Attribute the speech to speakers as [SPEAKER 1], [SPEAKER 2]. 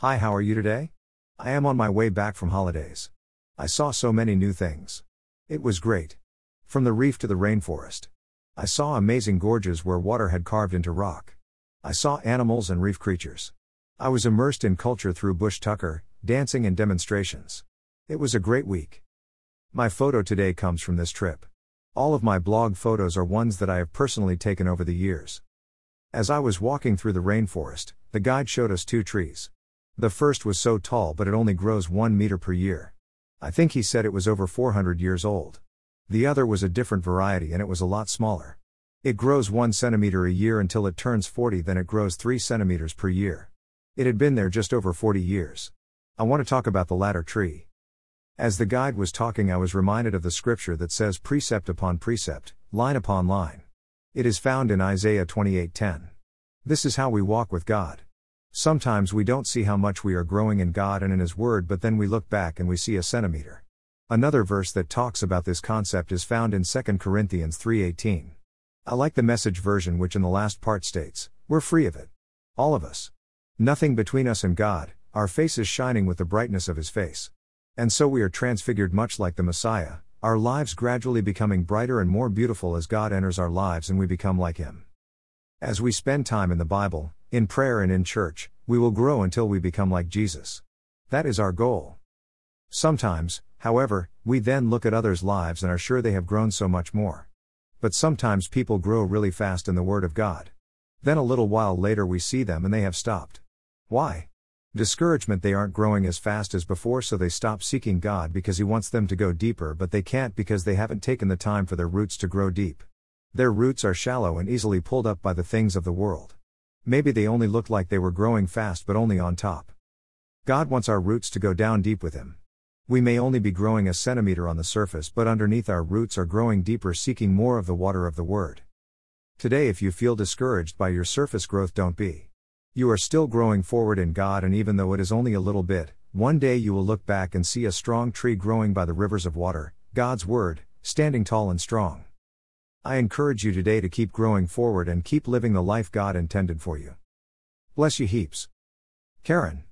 [SPEAKER 1] Hi, how are you today? I am on my way back from holidays. I saw so many new things. It was great. From the reef to the rainforest. I saw amazing gorges where water had carved into rock. I saw animals and reef creatures. I was immersed in culture through Bush Tucker, dancing and demonstrations. It was a great week. My photo today comes from this trip. All of my blog photos are ones that I have personally taken over the years. As I was walking through the rainforest, the guide showed us two trees. The first was so tall but it only grows 1 meter per year. I think he said it was over 400 years old. The other was a different variety and it was a lot smaller. It grows 1 centimeter a year until it turns 40, then it grows 3 centimeters per year. It had been there just over 40 years. I want to talk about the latter tree. As the guide was talking, I was reminded of the scripture that says precept upon precept, line upon line. It is found in Isaiah 28:10. This is how we walk with God. Sometimes we don't see how much we are growing in God and in His Word, but then we look back and we see a centimeter. Another verse that talks about this concept is found in 2 Corinthians 3:18. I like the message version, which in the last part states, We're free of it. All of us. Nothing between us and God, our faces shining with the brightness of His face. And so we are transfigured much like the Messiah, our lives gradually becoming brighter and more beautiful as God enters our lives and we become like Him. As we spend time in the Bible, in prayer, and in church, we will grow until we become like Jesus. That is our goal. Sometimes, however, we then look at others' lives and are sure they have grown so much more. But sometimes people grow really fast in the Word of God. Then a little while later we see them and they have stopped. Why? Discouragement they aren't growing as fast as before, so they stop seeking God because He wants them to go deeper, but they can't because they haven't taken the time for their roots to grow deep. Their roots are shallow and easily pulled up by the things of the world. Maybe they only looked like they were growing fast but only on top. God wants our roots to go down deep with Him. We may only be growing a centimeter on the surface, but underneath our roots are growing deeper, seeking more of the water of the Word. Today, if you feel discouraged by your surface growth, don't be. You are still growing forward in God, and even though it is only a little bit, one day you will look back and see a strong tree growing by the rivers of water, God's Word, standing tall and strong. I encourage you today to keep growing forward and keep living the life God intended for you. Bless you heaps. Karen.